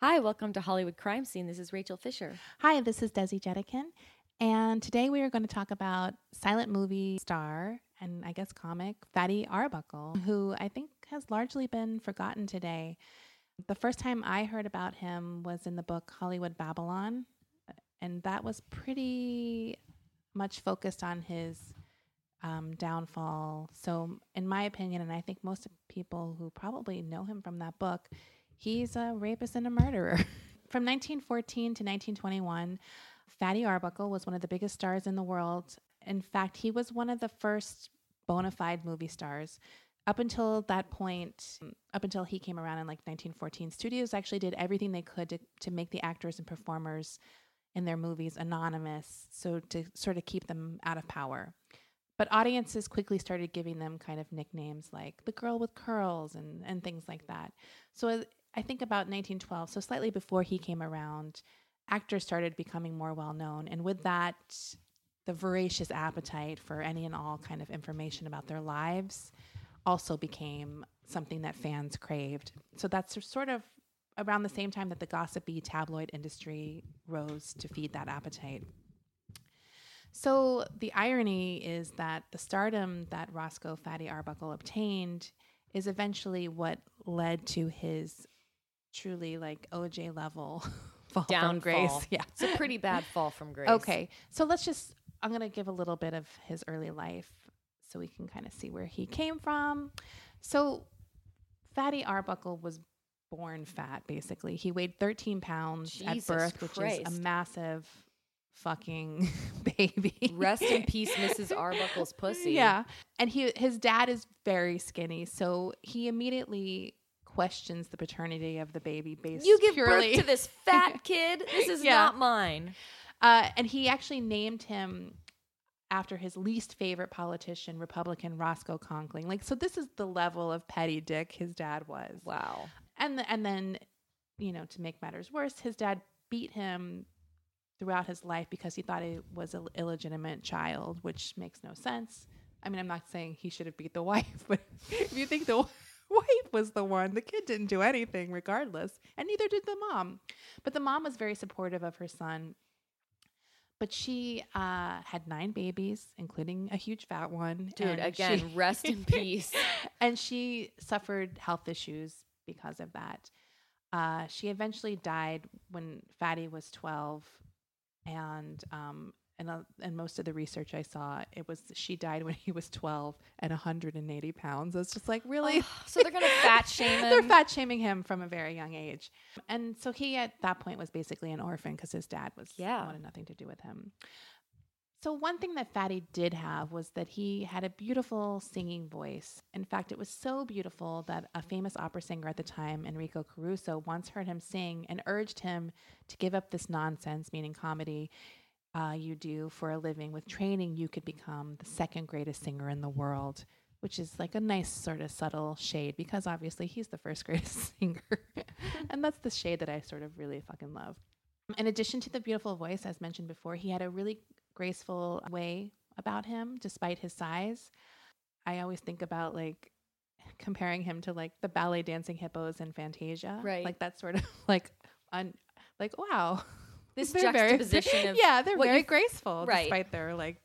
Hi, welcome to Hollywood Crime Scene. This is Rachel Fisher. Hi, this is Desi Jedeikin, and today we are going to talk about silent movie star and I guess comic Fatty Arbuckle, who I think has largely been forgotten today. The first time I heard about him was in the book Hollywood Babylon, and that was pretty much focused on his um, downfall. So, in my opinion, and I think most people who probably know him from that book, he's a rapist and a murderer. From 1914 to 1921, Fatty Arbuckle was one of the biggest stars in the world. In fact, he was one of the first bona fide movie stars. Up until that point, up until he came around in like 1914, studios actually did everything they could to, to make the actors and performers in their movies anonymous, so to sort of keep them out of power. But audiences quickly started giving them kind of nicknames like the girl with curls and, and things like that. So I think about 1912, so slightly before he came around, actors started becoming more well known. And with that, the voracious appetite for any and all kind of information about their lives also became something that fans craved. So that's sort of around the same time that the gossipy tabloid industry rose to feed that appetite. So the irony is that the stardom that Roscoe Fatty Arbuckle obtained is eventually what led to his truly like OJ level fall Downfall. from grace. Yeah. It's a pretty bad fall from grace. Okay. So let's just I'm going to give a little bit of his early life so we can kind of see where he came from. So Fatty Arbuckle was born fat basically. He weighed 13 pounds Jesus at birth, which is a massive fucking baby. Rest in peace, Mrs. Arbuckle's pussy. Yeah. And he his dad is very skinny, so he immediately questions the paternity of the baby based You give purely birth to this fat kid. This is Yeah. not mine. Uh, and he actually named him after his least favorite politician, Republican Roscoe Conkling. Like, so this is the level of petty dick his dad was. Wow. And and then, you know, to make matters worse, his dad beat him throughout his life because he thought he was an illegitimate child, which makes no sense. I mean, I'm not saying he should have beat the wife, but if you think the wife was the one, the kid didn't do anything regardless, and neither did the mom. But the mom was very supportive of her son. But she uh, had nine babies, including a huge fat one. Dude, and again, she- rest in peace. and she suffered health issues because of that. Uh, she eventually died when Fatty was 12, and um, and uh, and most of the research I saw, it was she died when he was 12 and 180 pounds. It's just like really. so they're gonna fat shame him. They're fat shaming him from a very young age, and so he at that point was basically an orphan because his dad was Yeah. wanted nothing to do with him. So one thing that Fatty did have was that he had a beautiful singing voice. In fact, it was so beautiful that a famous opera singer at the time, Enrico Caruso, once heard him sing and urged him to give up this nonsense, meaning comedy. Uh, you do for a living with training, you could become the second greatest singer in the world, which is like a nice sort of subtle shade because obviously he's the first greatest singer. and that's the shade that I sort of really fucking love. In addition to the beautiful voice, as mentioned before, he had a really graceful way about him despite his size. I always think about like comparing him to like the ballet dancing hippos in Fantasia. Right. Like that sort of like un like wow. This They're very- juxtaposition of yeah, they're very graceful Right. despite their like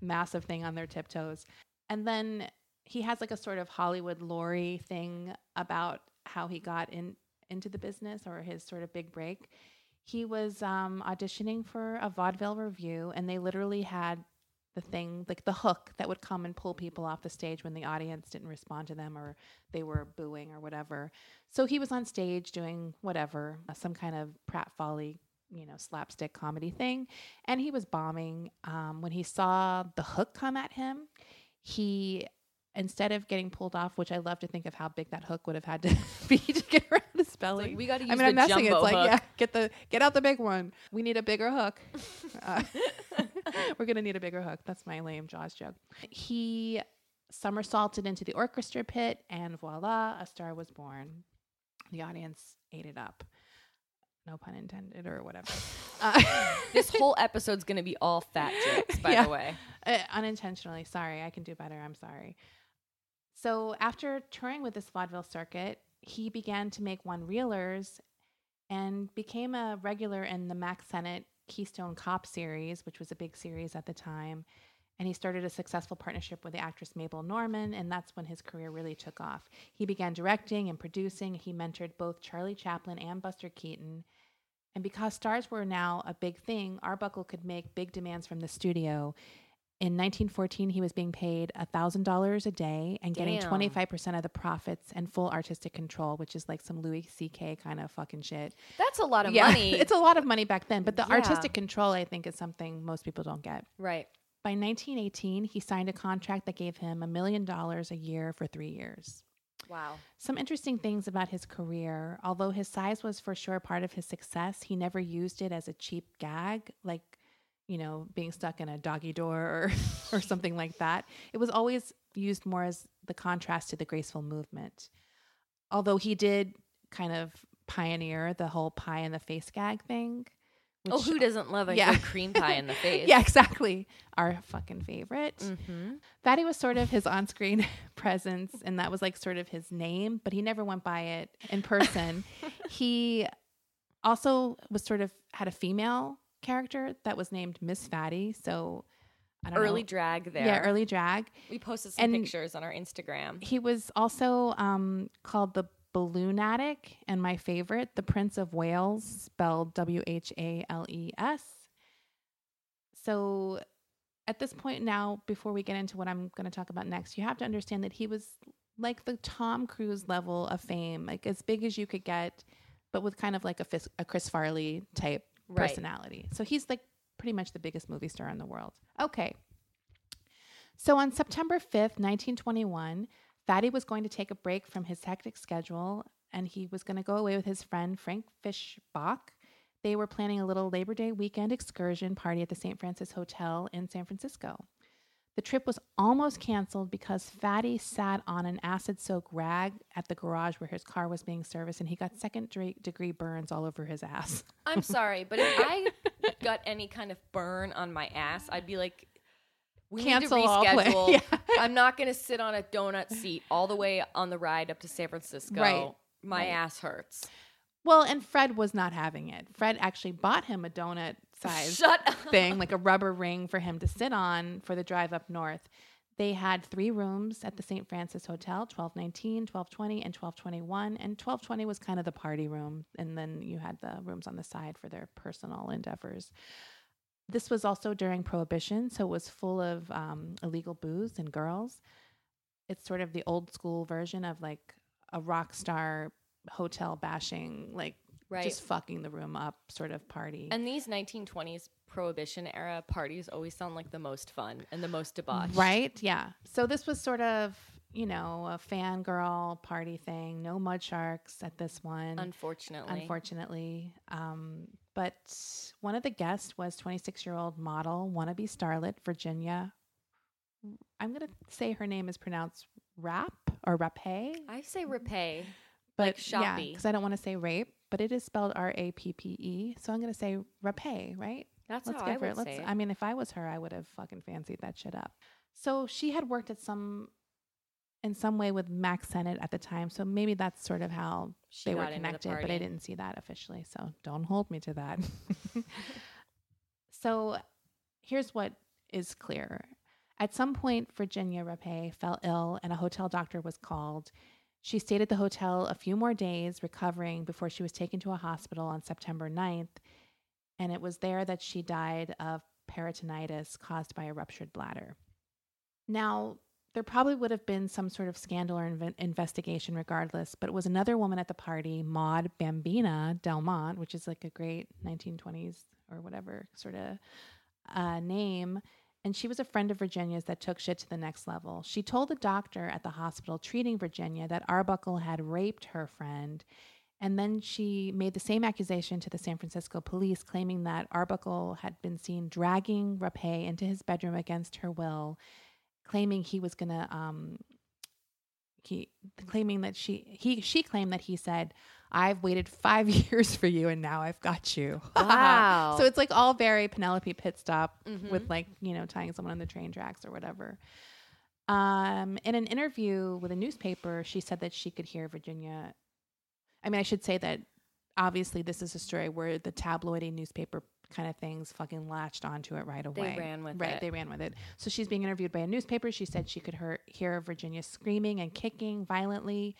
massive thing on their tiptoes. And then he has like a sort of Hollywood Laurie thing about how he got in into the business or his sort of big break. He was um, auditioning for a vaudeville revue, and they literally had the thing like the hook that would come and pull people off the stage when the audience didn't respond to them or they were booing or whatever. So he was on stage doing whatever, uh, some kind of pratfally, you know, slapstick comedy thing, and he was bombing. Um, when he saw the hook come at him, he instead of getting pulled off, which I love to think of how big that hook would have had to be to get around his belly. like, we gotta I use mean, I'm the messing. It's like, hook. yeah, get the get out the big one. We need a bigger hook. Uh, we're gonna need a bigger hook. That's my lame Jaws joke. He somersaulted into the orchestra pit, and voila, a star was born. The audience ate it up. No pun intended, or whatever. Uh, This whole episode's gonna be all fat jokes, by Yeah. the way. uh, unintentionally. Sorry, I can do better. I'm sorry. So after touring with this vaudeville circuit, he began to make one reelers and became a regular in the Mack Sennett Keystone Cop series, which was a big series at the time. And he started a successful partnership with the actress Mabel Normand, and that's when his career really took off. He began directing and producing. He mentored both Charlie Chaplin and Buster Keaton. And because stars were now a big thing, Arbuckle could make big demands from the studio. In 1914, he was being paid $1,000 a day and getting Damn. 25% of the profits and full artistic control, which is like some Louis C.K. kind of fucking shit. That's a lot of yeah, money. it's a lot of money back then, but the Yeah. artistic control, I think, is something most people don't get. right. By 1918, he signed a contract that gave him a million dollars a year for three years. Wow. Some interesting things about his career. Although his size was for sure part of his success, he never used it as a cheap gag, like, you know, being stuck in a doggy door or, or something like that. It was always used more as the contrast to the graceful movement. Although he did kind of pioneer the whole pie in the face gag thing. Oh, who doesn't love a Yeah. cream pie in the face? Yeah, exactly. Our fucking favorite. Mm-hmm. Fatty was sort of his on-screen presence, and that was like sort of his name, but he never went by it in person. he also was sort of had a female character that was named Miss Fatty. So I don't know. Early know. drag there. yeah, early drag. We posted some And- pictures on our Instagram. He was also um, called the Balloonatic, and my favorite, the Prince of Wales, spelled W H A L E S. So, at this point now, before we get into what I'm going to talk about next, you have to understand that he was like the Tom Cruise level of fame, like as big as you could get, but with kind of like a, Fis- a Chris Farley type Right. personality. So he's like pretty much the biggest movie star in the world. Okay. So on September 5th, 1921, Fatty was going to take a break from his hectic schedule and he was going to go away with his friend Frank Fishbach. They were planning a little Labor Day weekend excursion party at the St. Francis Hotel in San Francisco. The trip was almost canceled because Fatty sat on an acid soaked rag at the garage where his car was being serviced and he got second degree burns all over his ass. I'm sorry, but if I got any kind of burn on my ass, I'd be like, we Cancel need to all reschedule. Yeah. I'm not going to sit on a donut seat all the way on the ride up to San Francisco. Right. My Right. ass hurts. Well, and Fred was not having it. Fred actually bought him a donut size thing, like a rubber ring for him to sit on for the drive up north. They had three rooms at the St. Francis Hotel 1219, 1220, and 1221. And 1220 was kind of the party room. And then you had the rooms on the side for their personal endeavors. This was also during Prohibition, so it was full of um, illegal booze and girls. It's sort of the old school version of like a rock star hotel bashing, like Right. just fucking the room up sort of party. and these 1920s prohibition era parties always sound like the most fun and the most debauched. Right? Yeah. So this was sort of, you know, a fangirl party thing. No mud sharks at this one. Unfortunately. Unfortunately. Um, but one of the guests was 26 year old model, wannabe starlet, Virginia. I'm going to say her name is pronounced Rap or Rape. I say repay. But like yeah, because I don't want to say rape, but it is spelled R A P P E. So I'm going to say Rape, right? That's Let's how I would Let's. say it. I mean, if I was her, I would have fucking fancied that shit up. So she had worked at some, in some way with Mack Sennett at the time. So maybe that's sort of how She they were connected. But I didn't see that officially. So don't hold me to that. so here's what is clear. At some point, Virginia Rappe fell ill, and a hotel doctor was called. She stayed at the hotel a few more days, recovering before she was taken to a hospital on September 9th. And it was there that she died of peritonitis caused by a ruptured bladder. Now, there probably would have been some sort of scandal or inve- investigation regardless, but it was another woman at the party, Maud Bambina Delmont, which is like a great 1920s or whatever sort of uh, name. And she was a friend of Virginia's that took shit to the next level. She told the doctor at the hospital treating Virginia that Arbuckle had raped her friend. And then she made the same accusation to the San Francisco police, claiming that Arbuckle had been seen dragging Rapay into his bedroom against her will, claiming he was going to um, he claiming that she he she claimed that he said i've waited five years for you and now i've got you Wow. so it's like all very penelope pit stop Mhm. with like you know tying someone on the train tracks or whatever um in an interview with a newspaper she said that she could hear virginia i mean i should say that obviously this is a story where the tabloidy newspaper kind of things fucking latched onto it right away They ran with right it. they ran with it so she's being interviewed by a newspaper she said she could hear, hear virginia screaming and kicking violently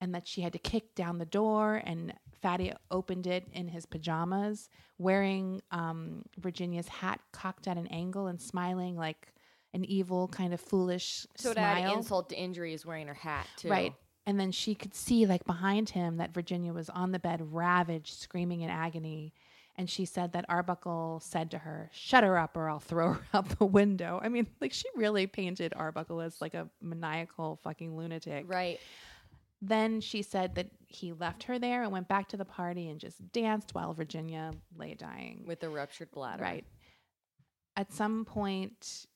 and that she had to kick down the door and fatty opened it in his pajamas wearing um, virginia's hat cocked at an angle and smiling like an evil kind of foolish So to smile add insult to injury is wearing her hat too. Right. And then she could see, like behind him, that Virginia was on the bed, ravaged, screaming in agony. And she said that Arbuckle said to her, Shut her up or I'll throw her out the window. I mean, like she really painted Arbuckle as like a maniacal fucking lunatic. Right. Then she said that he left her there and went back to the party and just danced while Virginia lay dying. With a ruptured bladder. Right. At some point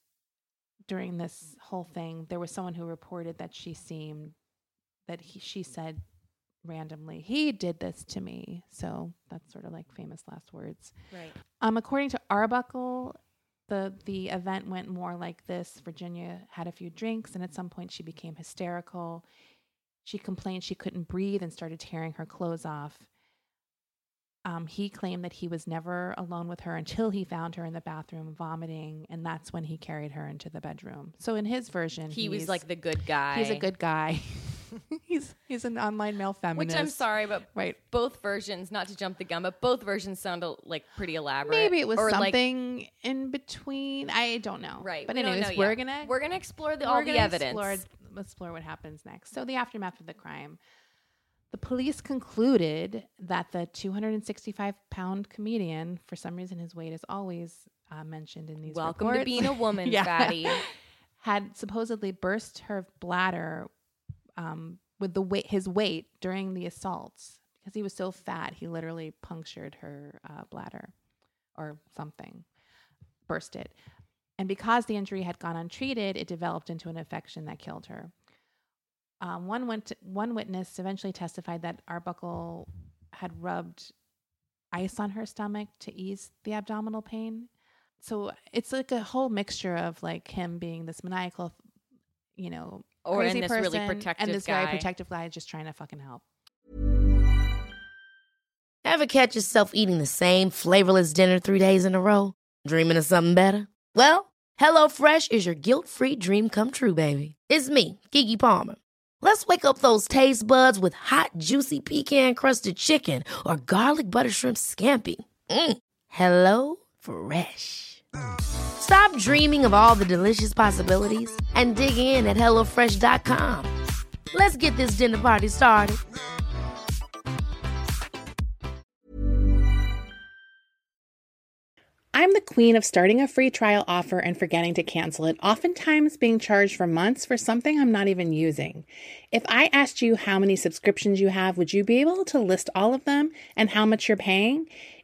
during this whole thing, there was someone who reported that she seemed that he, she said randomly, "He did this to me." So that's sort of like famous last words. Right. Um, according to Arbuckle, the the event went more like this. Virginia had a few drinks, and at some point she became hysterical. She complained she couldn't breathe and started tearing her clothes off. Um, he claimed that he was never alone with her until he found her in the bathroom vomiting, and that's when he carried her into the bedroom. So in his version, He was like the good guy. he's a good guy. he's he's an online male feminist. Which. I'm sorry, but right? both versions, not to jump the gun, but both versions sound like pretty elaborate. Maybe it was Or, like- something in between. I don't know. right. But we anyways, we're yet. gonna we're gonna explore the, all the evidence. Explore, explore what happens next. So the aftermath of the crime. The police concluded that the 265 pound comedian, for some reason, his weight is always uh, mentioned in these. Welcome to being a woman, Yeah. fatty. had supposedly burst her bladder um, with the weight, his weight during the assaults because he was so fat. He literally punctured her uh, bladder or something, burst it. And because the injury had gone untreated, it developed into an infection that killed her. Um, one, went one witness eventually testified that Arbuckle had rubbed ice on her stomach to ease the abdominal pain. So it's like a whole mixture of like him being this maniacal, you know, Or crazy in this really person protective and this guy. very protective guy just trying to fucking help. Ever catch yourself eating the same flavorless dinner three days in a row? Dreaming of something better? Well, HelloFresh is your guilt-free dream come true, baby. It's me, Keke Palmer. Let's wake up those taste buds with hot, juicy pecan-crusted chicken or garlic butter shrimp scampi. Mm. Hello Fresh. Stop dreaming of all the delicious possibilities and dig in at HelloFresh.com. Let's get this dinner party started. I'm the queen of starting a free trial offer and forgetting to cancel it, oftentimes being charged for months for something I'm not even using. If I asked you how many subscriptions you have, would you be able to list all of them and how much you're paying?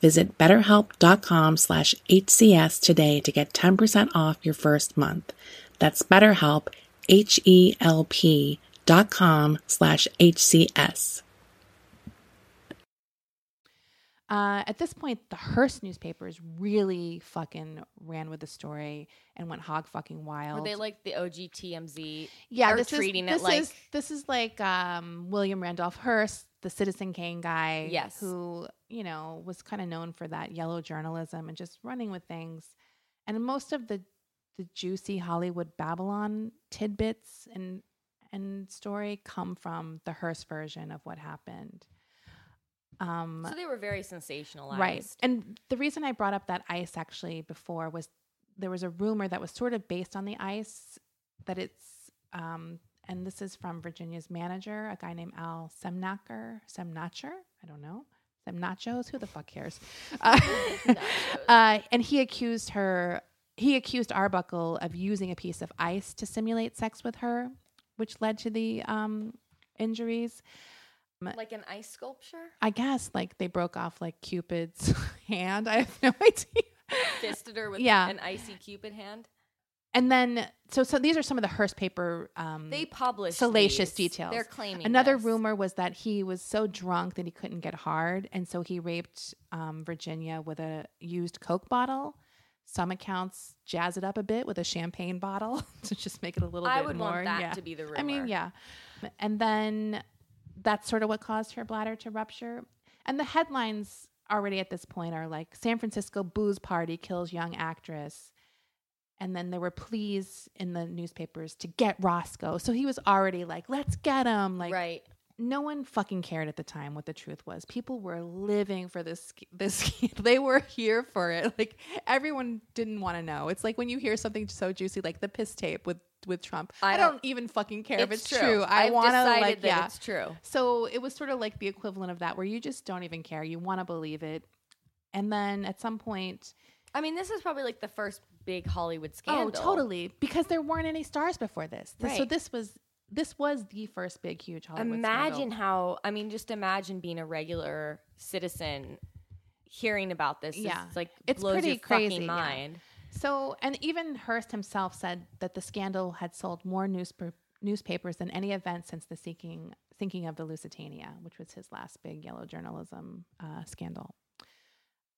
Visit betterhelp.com slash HCS today to get 10% off your first month. That's betterhelp, H-E-L-P dot com slash HCS. Uh, at this point, the Hearst newspapers really fucking ran with the story and went hog fucking wild. Were they like the OG TMZ? yeah, are this treating is, it like is, this is like um, William Randolph Hearst, the Citizen Kane guy, Yes. who you know was kind of known for that yellow journalism and just running with things. And most of the the juicy Hollywood Babylon tidbits and and story come from the Hearst version of what happened. Um, so they were very sensationalized. Right. And the reason I brought up that ice actually before was there was a rumor that was sort of based on the ice that it's um and this is from Virginia's manager, a guy named Al Semnacher, Semnacher, I don't know. Semnachos, who the fuck cares? Uh, uh, and he accused her he accused Arbuckle of using a piece of ice to simulate sex with her, which led to the um injuries. Like an ice sculpture, I guess like they broke off like Cupid's hand. I have no idea. fisted her with Yeah. an icy cupid hand. And then so so these are some of the Hearst paper um They published salacious these. details. They're claiming Another this. rumor was that he was so drunk that he couldn't get hard, and so he raped um, Virginia with a used Coke bottle. Some accounts jazz it up a bit with a champagne bottle to just make it a little I bit would more. want that yeah. to be the rumor. I mean, yeah. And then that's sort of what caused her bladder to rupture. And the headlines already at this point are like San Francisco booze party kills young actress. And then there were pleas in the newspapers to get Roscoe. So he was already like, let's get him. Like, right. no one fucking cared at the time what the truth was. People were living for this. This they were here for it. Like everyone didn't want to know. It's like when you hear something so juicy, like the piss tape with with Trump. I, I don't, don't- even fucking care if It's true. true. I want to like that yeah. it's true. So it was sort of like the equivalent of that, where you just don't even care. You want to believe it, and then at some point, I mean, this is probably like the first big Hollywood scandal. oh, totally, because there weren't any stars before this. This- So this was this was the first big, huge Hollywood. Scandal. Imagine scandal. how. I mean, just imagine being a regular citizen, hearing about this. Yeah. it's like It's blows pretty your crazy, fucking yeah. mind. So, and even Hearst himself said that the scandal had sold more newspa- newspapers than any event since the sinking, sinking of the Lusitania, which was his last big yellow journalism uh, scandal.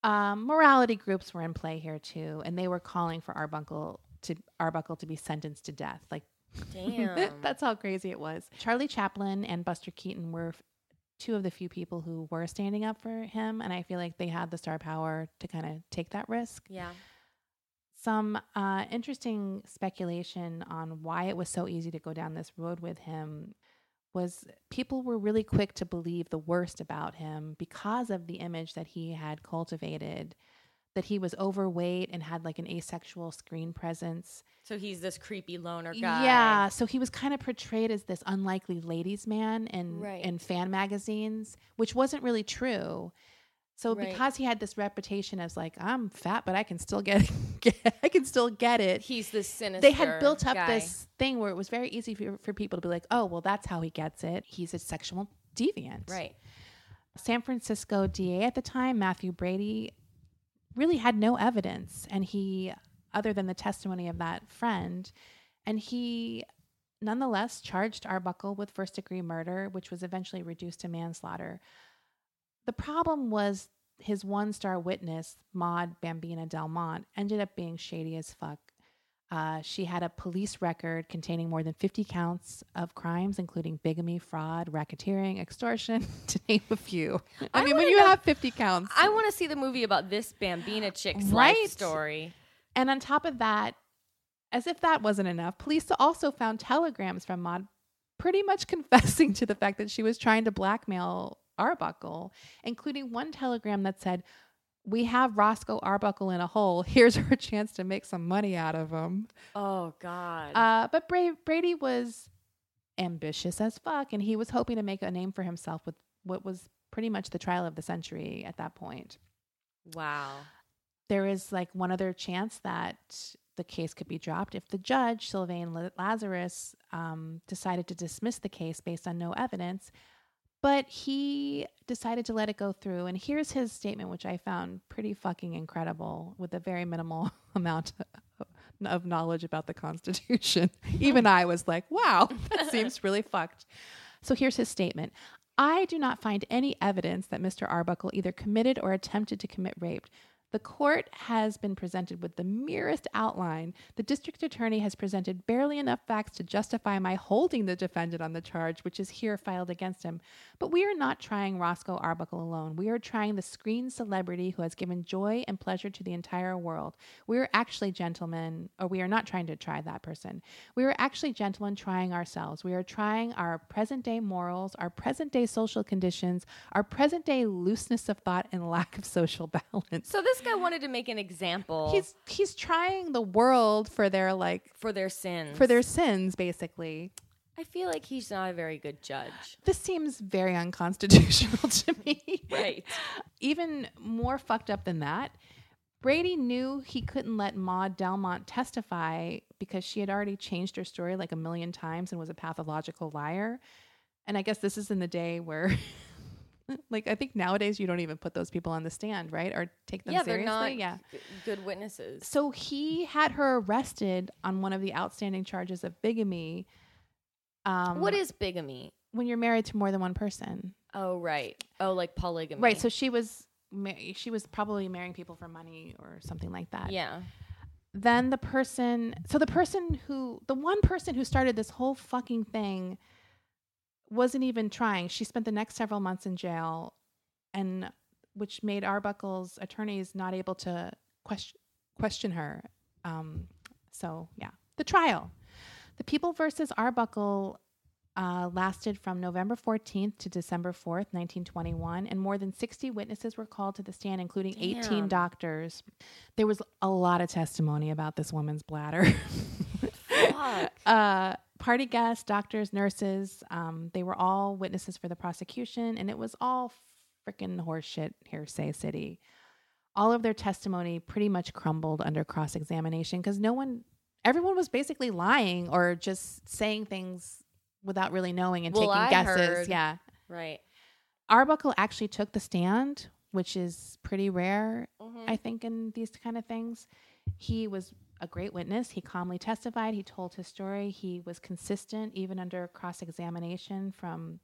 Um, morality groups were in play here too, and they were calling for Arbuckle to Arbuckle to be sentenced to death. Like, Damn. that's how crazy it was. Charlie Chaplin and Buster Keaton were two of the few people who were standing up for him, and I feel like they had the star power to kind of take that risk yeah. some uh, interesting speculation on why it was so easy to go down this road with him was people were really quick to believe the worst about him because of the image that he had cultivated that he was overweight and had like an asexual screen presence So he's this creepy loner guy. yeah so he was kind of portrayed as this unlikely ladies man in Right. in fan magazines which wasn't really true So Right. because he had this reputation as like I'm fat, but I can still get, get I can still get it. He's this sinister. they had built up guy. this thing where it was very easy for, for people to be like, oh, well, that's how he gets it. He's a sexual deviant. right. San Francisco DA at the time, Matthew Brady, really had no evidence. And he, other than the testimony of that friend, and he nonetheless charged Arbuckle with first degree murder, which was eventually reduced to manslaughter. The problem was his one star witness, Maud Bambina Delmont, ended up being shady as fuck. Uh, she had a police record containing more than 50 counts of crimes, including bigamy, fraud, racketeering, extortion, to name a few. I, I mean, when you know- have 50 counts. I want to see the movie about this Bambina chick's Right? life story. And on top of that, as if that wasn't enough, police also found telegrams from Maud pretty much confessing to the fact that she was trying to blackmail Arbuckle, including one telegram that said, We have Roscoe Arbuckle in a hole. Here's our chance to make some money out of him. Oh God. Uh, but Bra- Brady was ambitious as fuck, and he was hoping to make a name for himself with what was pretty much the trial of the century at that point. wow. There is like one other chance that the case could be dropped if the judge, Sylvain Lazarus, um, decided to dismiss the case based on no evidence. But he decided to let it go through. And here's his statement, which I found pretty fucking incredible with a very minimal amount of knowledge about the Constitution. Even I was like, wow, that seems really fucked. So here's his statement I do not find any evidence that Mr. Arbuckle either committed or attempted to commit rape. The court has been presented with the merest outline. The district attorney has presented barely enough facts to justify my holding the defendant on the charge, which is here filed against him. But we are not trying Roscoe Arbuckle alone. We are trying the screen celebrity who has given joy and pleasure to the entire world. We are actually gentlemen, or we are not trying to try that person. We are actually gentlemen trying ourselves. We are trying our present day morals, our present day social conditions, our present day looseness of thought and lack of social balance. So this guy wanted to make an example He's he's trying the world for their like for their sins. for their sins basically. I feel like he's not a very good judge. This seems very unconstitutional to me. Right. Even more fucked up than that, Brady knew he couldn't let Maud Delmont testify because she had already changed her story like a million times and was a pathological liar. And I guess this is in the day where like I think nowadays you don't even put those people on the stand, right? Or take them yeah, seriously. they're not yeah. g- good witnesses. So he had her arrested on one of the outstanding charges of bigamy. Um, what is bigamy? when you're married to more than one person? Oh, right. Oh, like polygamy. Right. So she was ma- she was probably marrying people for money or something like that. yeah. Then the person, so the person who, the one person who started this whole fucking thing, wasn't even trying. She spent the next several months in jail, and which made Arbuckle's attorneys not able to question question her. Um, so yeah, the trial, the People versus Arbuckle. Uh, lasted from November 14th to December 4th, 1921, and more than 60 witnesses were called to the stand, including 18 doctors. There was a lot of testimony about this woman's bladder. Uh, party guests, doctors, nurses, um, they were all witnesses for the prosecution, and it was all freaking horseshit hearsay city. All of their testimony pretty much crumbled under cross examination because no one, everyone was basically lying or just saying things without really knowing and Well, taking I guesses. heard- Yeah. Right. Arbuckle actually took the stand, which is pretty rare, Mhm. I think, in these kind of things. He was a great witness. He calmly testified. He told his story. He was consistent, even under cross examination from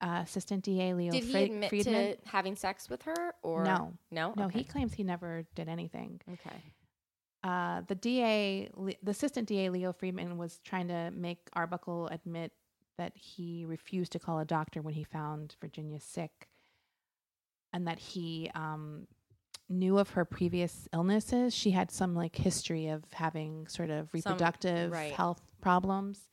uh, Assistant DA Leo Did he admit Friedman. to having sex with her or No. No. No, okay. he claims he never did anything. Okay. Uh, the DA, the Assistant DA Leo Friedman, was trying to make Arbuckle admit that he refused to call a doctor when he found Virginia sick, and that he um, knew of her previous illnesses. She had some like history of having sort of Some- reproductive right. health problems,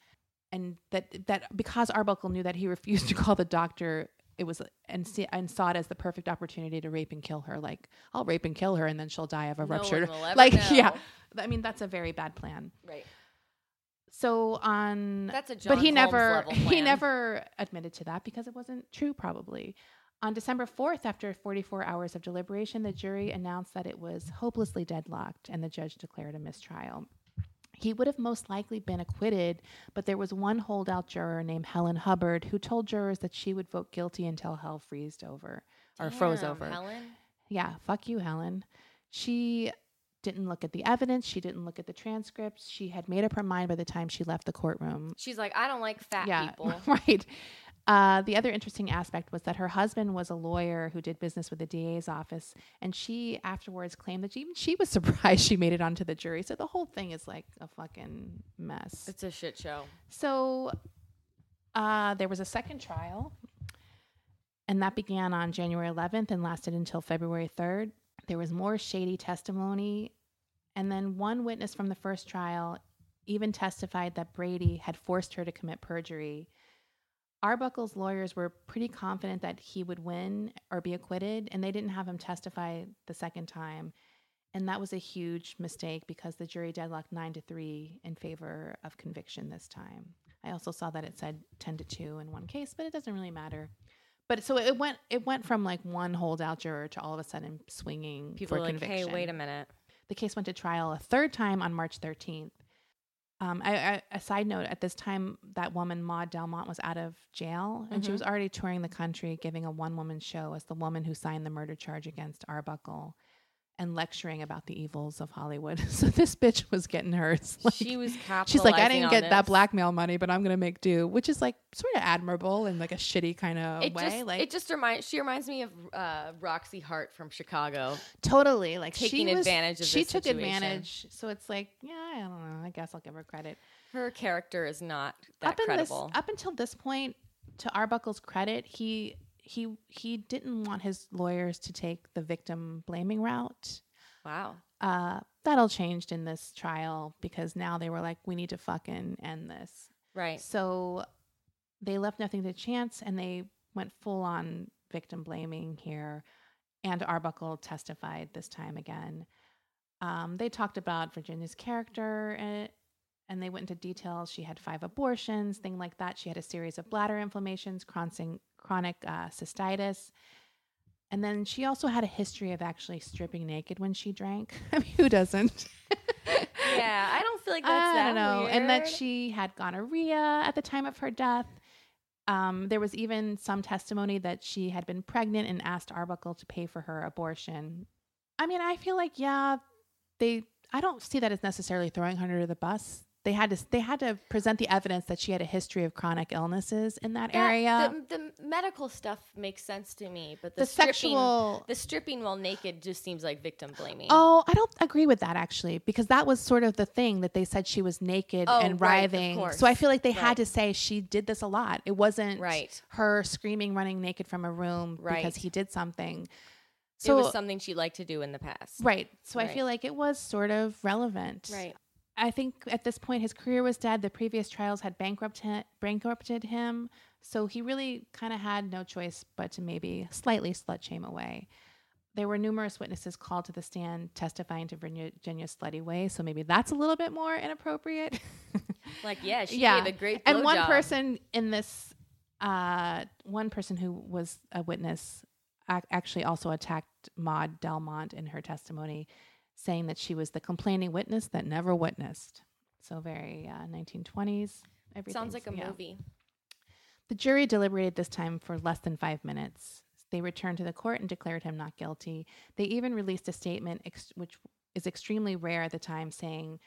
and that that because Arbuckle knew that he refused to call the doctor. It was and see, and saw it as the perfect opportunity to rape and kill her. Like I'll rape and kill her, and then she'll die of a No ruptured. one will ever like know. yeah, I mean that's a very bad plan. Right. So on That's a but he Holmes never he never admitted to that because it wasn't true probably. On December 4th, after 44 hours of deliberation, the jury announced that it was hopelessly deadlocked and the judge declared a mistrial. He would have most likely been acquitted, but there was one holdout juror named Helen Hubbard who told jurors that she would vote guilty until hell freezed over or froze over. Helen. Yeah, fuck you, Helen. She didn't look at the evidence. She didn't look at the transcripts. She had made up her mind by the time she left the courtroom. She's like, I don't like fat yeah, people. right. Uh, the other interesting aspect was that her husband was a lawyer who did business with the DA's office, and she afterwards claimed that even she was surprised she made it onto the jury. So the whole thing is like a fucking mess. It's a shit show. So uh, there was a second trial, and that began on January 11th and lasted until February 3rd. There was more shady testimony, and then one witness from the first trial even testified that Brady had forced her to commit perjury. Arbuckle's lawyers were pretty confident that he would win or be acquitted, and they didn't have him testify the second time. And that was a huge mistake because the jury deadlocked nine to three in favor of conviction this time. I also saw that it said ten to two in one case, but it doesn't really matter. But so it went it went from like one holdout juror to all of a sudden swinging People for like, conviction. hey, wait a minute. The case went to trial a third time on March 13th. Um, I, I, a side note: at this time, that woman Maud Delmont was out of jail, and she was already touring the country, giving a one-woman show as the woman who signed the murder charge against Arbuckle, and lecturing about the evils of Hollywood. So this bitch was getting hers. Like, she was she's like, I didn't get that blackmail money, but I'm gonna make do, which is like sort of admirable in like a shitty kind of way. just, like it just reminds. She reminds me of uh, Roxie Hart from Chicago. totally like taking she was, advantage of She this took situation. advantage. So it's like, yeah, I don't know. I guess I'll give her credit. Her character is not that up credible. This, up until this point, to Arbuckle's credit, he he he didn't want his lawyers to take the victim blaming route. wow. Uh, that all changed in this trial because now they were like, we need to fucking end this. Right. So they left nothing to chance and they went full on victim blaming here. And Arbuckle testified this time again. Um, they talked about Virginia's character and, and they went into details. She had five abortions, thing like that. She had a series of bladder inflammations, chronic, chronic uh, cystitis. And then she also had a history of actually stripping naked when she drank. I mean, who doesn't? yeah, I don't feel like that's I that don't know. And that she had gonorrhea at the time of her death. Um, there was even some testimony that she had been pregnant and asked Arbuckle to pay for her abortion. I mean, I feel like yeah, they. I don't see that as necessarily throwing her under the bus. They had to. They had to present the evidence that she had a history of chronic illnesses in that, That- area. The, the medical stuff makes sense to me, but the, The stripping, sexual- the stripping while naked just seems like victim blaming. Oh, I don't agree with that actually, because that was sort of the thing that they said she was naked Oh, and writhing. course. so I feel like they Right. had to say she did this a lot. It wasn't Right. her screaming, running naked from a room Right. because he did something. it So was something she liked to do in the past. right. So I feel like it was sort of relevant. Right. I think at this point his career was dead. The previous trials had bankrupted bankrupted him, so he really kind of had no choice but to maybe slightly slut shame away. There were numerous witnesses called to the stand testifying to Virginia's slutty ways, so maybe that's a little bit more inappropriate. Like, yeah, she yeah, gave a great and one blowjob. person in this, uh, one person who was a witness, ac- actually also attacked Maud Delmont in her testimony, saying that she was the complaining witness that never witnessed. So very uh, 1920s. Sounds like a yeah. movie. The jury deliberated this time for less than five minutes. They returned to the court and declared him not guilty. They even released a statement, ex- which is extremely rare at the time, saying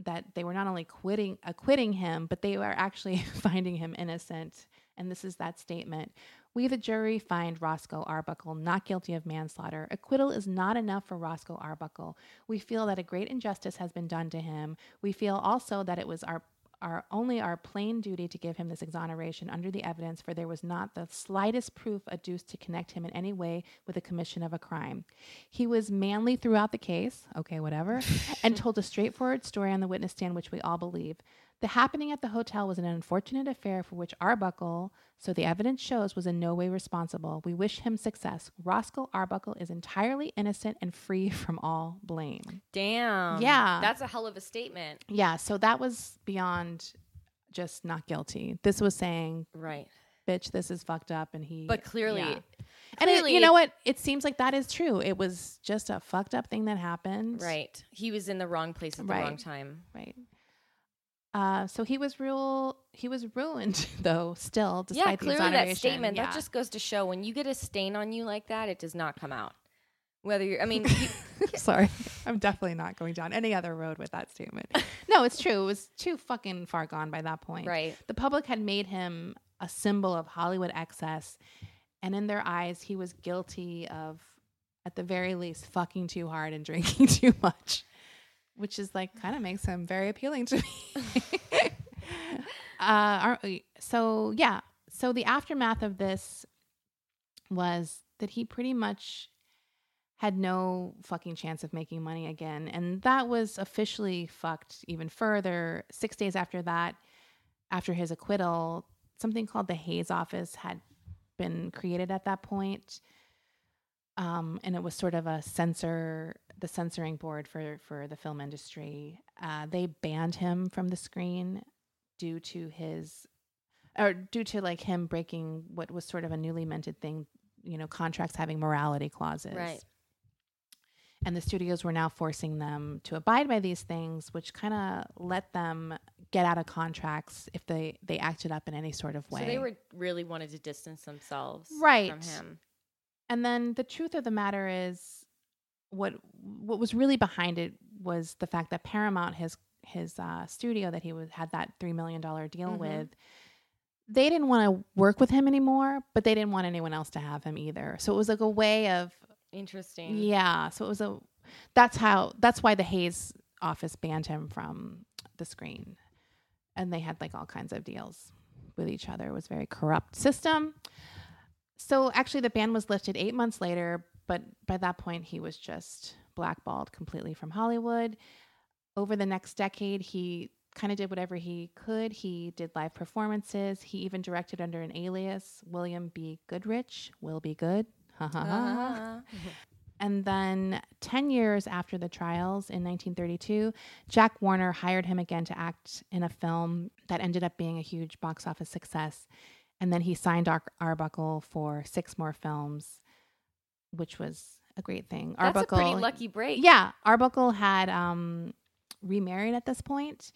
that they were not only quitting, acquitting him, but they were actually finding him innocent. And this is that statement. We, the jury, find Roscoe Arbuckle not guilty of manslaughter. Acquittal is not enough for Roscoe Arbuckle. We feel that a great injustice has been done to him. We feel also that it was our our only our plain duty to give him this exoneration under the evidence, for there was not the slightest proof adduced to connect him in any way with the commission of a crime. He was manly throughout the case, okay, whatever, and told a straightforward story on the witness stand, which we all believe. The happening at the hotel was an unfortunate affair for which Arbuckle, so the evidence shows, was in no way responsible. We wish him success. Roscoe Arbuckle is entirely innocent and free from all blame. Damn. Yeah. That's a hell of a statement. Yeah, so that was beyond just not guilty. This was saying Right. bitch, this is fucked up. And he, But clearly, yeah. and it, you know what? It seems like that is true. It was just a fucked up thing that happened. right. He was in the wrong place at the Right. wrong time. Right. Uh, so he was real. He was ruined, though. Still, despite yeah, the clearly that statement Yeah. that just goes to show when you get a stain on you like that, it does not come out. Whether you're, I mean, you- Sorry, I'm definitely not going down any other road with that statement. No, it's true. It was too fucking far gone by that point. right? The public had made him a symbol of Hollywood excess, and in their eyes, he was guilty of, at the very least, fucking too hard and drinking too much, which is like kind of makes him very appealing to me. uh, so yeah, so the aftermath of this was that he pretty much had no fucking chance of making money again. And that was officially fucked even further. Six days after that, after his acquittal, something called the Hays Office had been created at that point. Um, and it was sort of a censor, the censoring board for, for the film industry. Uh, they banned him from the screen due to his, or due to like him breaking what was sort of a newly minted thing, you know, contracts having morality clauses Right. and the studios were now forcing them to abide by these things which kind of let them get out of contracts if they they acted up in any sort of way So they were really wanted to distance themselves Right. from him. and then the truth of the matter is what what was really behind it was the fact that paramount his his uh, studio that he was had that three million dollar deal Mhm. with they didn't want to work with him anymore but they didn't want anyone else to have him either so it was like a way of Interesting. Yeah, so it was a that's how that's why the Hays office banned him from the screen. And they had like all kinds of deals with each other. It was a very corrupt system. So actually the ban was lifted 8 months later, but by that point he was just blackballed completely from Hollywood. Over the next decade he kind of did whatever he could. He did live performances. He even directed under an alias, William B. Goodrich. Will be good. Ha ha ha. And then 10 years after the trials in 1932, Jack Warner hired him again to act in a film that ended up being a huge box office success. And then he signed Ar- Arbuckle for six more films, which was a great thing. That's a pretty lucky break. yeah, Arbuckle had um, remarried at this point,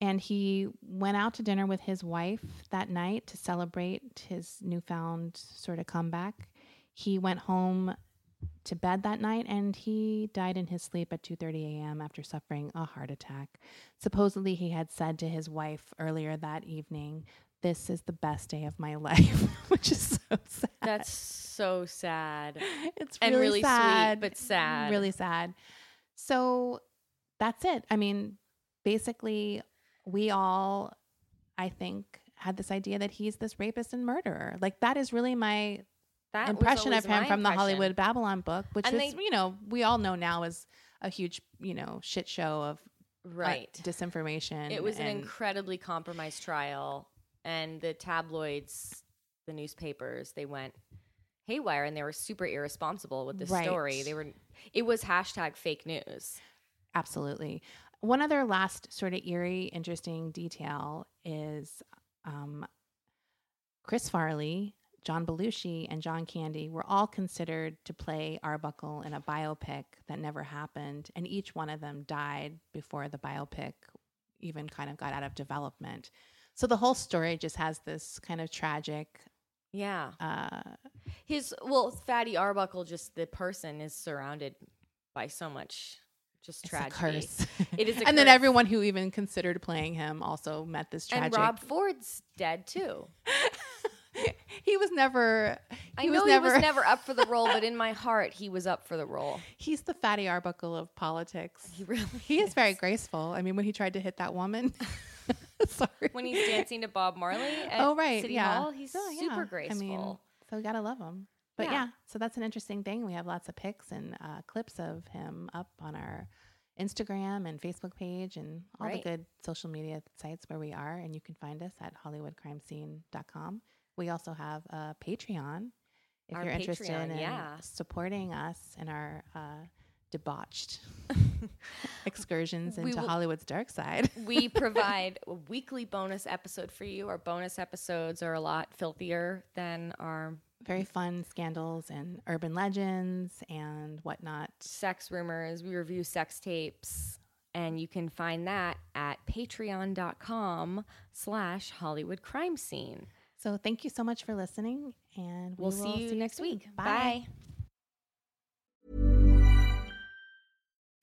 and he went out to dinner with his wife that night to celebrate his newfound sort of comeback. He went home to bed that night and he died in his sleep at 2:30 a.m. after suffering a heart attack. Supposedly he had said to his wife earlier that evening, "This is the best day of my life," which is so sad. That's so sad. it's And really, really sweet, sad, but sad. Really sad. So that's it. I mean, basically, we all, I think, had this idea that he's this rapist and murderer. Like that is really my That impression of him from the. Hollywood Babylon book, which And is, they- you know, we all know now is a huge, you know, shit show of uh, Right. disinformation. It was an incredibly compromised trial, and the tabloids, the newspapers, they went haywire, and they were super irresponsible with the Right. story. They were. It was hashtag fake news. Absolutely. One other last sort of eerie, interesting detail is um, Chris Farley, John Belushi, and John Candy were all considered to play Arbuckle in a biopic that never happened, and each one of them died before the biopic even kind of got out of development. So the whole story just has this kind of tragic. Yeah. Uh, His well, Fatty Arbuckle, just the person, is surrounded by so much just it's a tragedy. curse. It is a and then everyone who even considered playing him also met this tragic. And Rob Ford's dead too. he was never. I He know was never. he was never up for the role, but in my heart, he was up for the role. He's the fatty Arbuckle of politics. He really He is very graceful. I mean, when he tried to hit that woman. Sorry. when he's dancing to Bob Marley at oh right, City yeah. Hall, he's Oh, yeah. super graceful. I mean, so we gotta love him. But yeah. Yeah. so that's an interesting thing. We have lots of pics and uh, clips of him up on our Instagram and Facebook page and all Right. the good social media sites where we are. And you can find us at HollywoodCrimeScene.com. We also have a Patreon if Our you're interested in yeah. supporting us in our uh, debauched excursions into will- Hollywood's dark side. we provide a weekly bonus episode for you. Our bonus episodes are a lot filthier than our Very fun scandals and urban legends and whatnot. sex rumors. We review sex tapes. And you can find that at patreon.com slash Hollywood crime scene. So thank you so much for listening, and we We'll will see you next soon. week. Bye. Bye.